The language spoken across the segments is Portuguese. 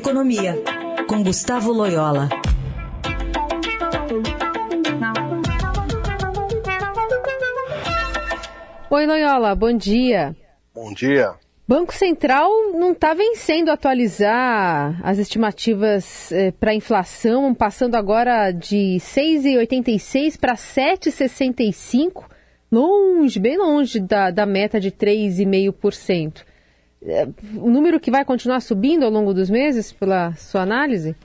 Economia, com Gustavo Loyola. Oi, Loyola, bom dia. Bom dia. Banco Central não está vencendo atualizar as estimativas eh, para a inflação, passando agora de 6,86 para 7,65, longe, bem longe da, da meta de 3,5%. É, o número que vai continuar subindo ao longo dos meses, pela sua análise?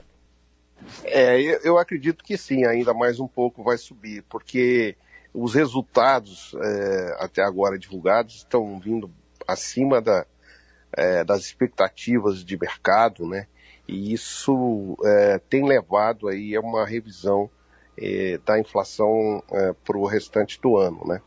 É, eu acredito que sim, ainda mais um pouco vai subir, porque os resultados é, até agora divulgados estão vindo acima da, é, das expectativas de mercado, né? E isso é, tem levado aí a uma revisão é, da inflação é, para o restante do ano, né?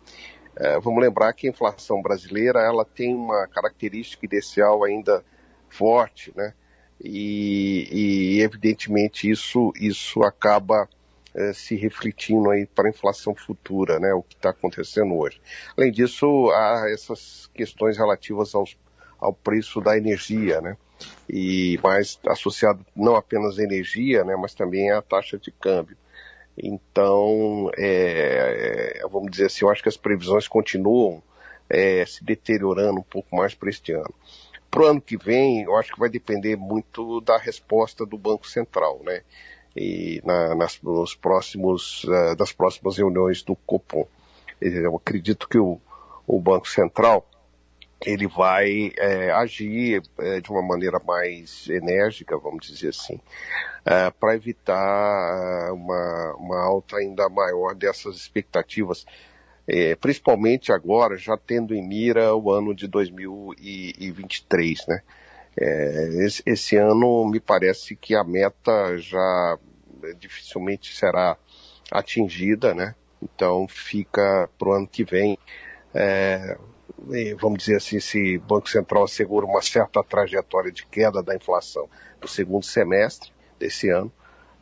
É, vamos lembrar que a inflação brasileira ela tem uma característica inicial ainda forte, né? E, e evidentemente isso isso acaba é, se refletindo aí para a inflação futura, né? O que está acontecendo hoje. Além disso, há essas questões relativas aos ao preço da energia, né? E mais associado não apenas à energia, né, mas também à taxa de câmbio. Então, é, é, vamos dizer assim, eu acho que as previsões continuam é, se deteriorando um pouco mais para este ano. Para o ano que vem, eu acho que vai depender muito da resposta do Banco Central, né? E na, nas, nos próximos, uh, das próximas reuniões do Copom. Eu acredito que o, o Banco Central ele vai é, agir é, de uma maneira mais enérgica, vamos dizer assim, é, para evitar é, uma, uma alta ainda maior dessas expectativas, é, principalmente agora, já tendo em mira o ano de 2023, né? É, esse, esse ano me parece que a meta já dificilmente será atingida, né? Então fica para o ano que vem vamos dizer assim, se o Banco Central assegura uma certa trajetória de queda da inflação no segundo semestre desse ano,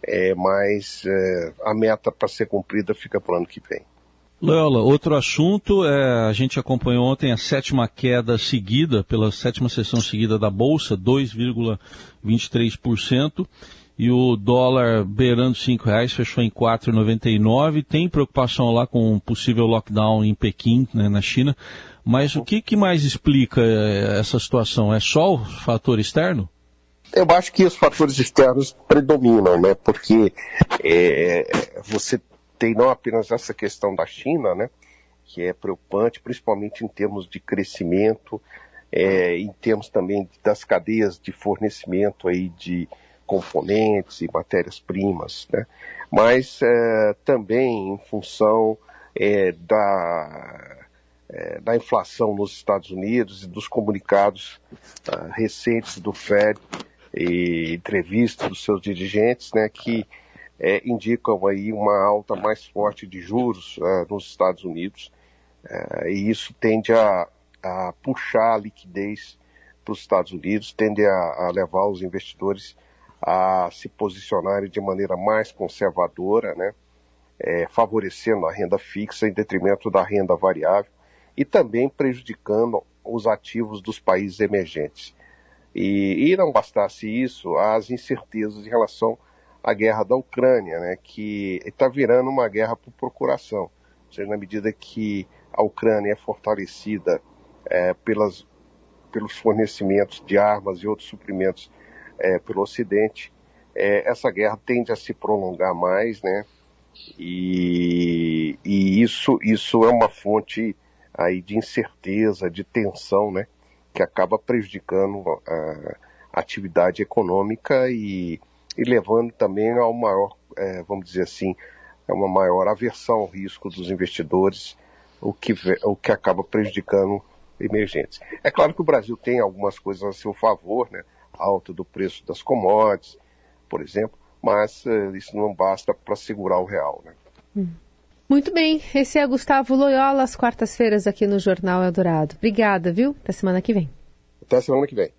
é, mas é, a meta para ser cumprida fica para o ano que vem. Loyola, outro assunto, é, a gente acompanhou ontem a sétima queda seguida, pela sétima sessão seguida da Bolsa, 2,23%, e o dólar beirando R$ reais fechou em 4,99. Tem preocupação lá com um possível lockdown em Pequim, né, na China. Mas o que, que mais explica eh, essa situação? É só o fator externo? Eu acho que os fatores externos predominam, né? Porque é, você tem não apenas essa questão da China, né? Que é preocupante, principalmente em termos de crescimento, é, em termos também das cadeias de fornecimento aí de componentes e matérias-primas, né? Mas é, também em função é, da é, da inflação nos Estados Unidos e dos comunicados uh, recentes do Fed e entrevistas dos seus dirigentes, né, que é, indicam aí uma alta mais forte de juros uh, nos Estados Unidos uh, e isso tende a, a puxar a liquidez para os Estados Unidos, tende a, a levar os investidores a se posicionarem de maneira mais conservadora, né, é, favorecendo a renda fixa em detrimento da renda variável e também prejudicando os ativos dos países emergentes. E, e não bastasse isso, as incertezas em relação à guerra da Ucrânia, né, que está virando uma guerra por procuração. Ou seja, na medida que a Ucrânia é fortalecida é, pelas, pelos fornecimentos de armas e outros suprimentos é, pelo Ocidente, é, essa guerra tende a se prolongar mais, né? E, e isso, isso é uma fonte aí de incerteza, de tensão, né, que acaba prejudicando a, atividade econômica e, e, levando também ao maior, é, vamos dizer assim, a uma maior aversão ao risco dos investidores, o que, o que acaba prejudicando emergentes. É claro que o Brasil tem algumas coisas a seu favor, né, alta do preço das commodities, por exemplo, mas uh, isso não basta para segurar o real, né. Hum. Muito bem, esse é Gustavo Loyola, às quartas-feiras aqui no Jornal Eldorado. Obrigada, viu? Até semana que vem. Até semana que vem.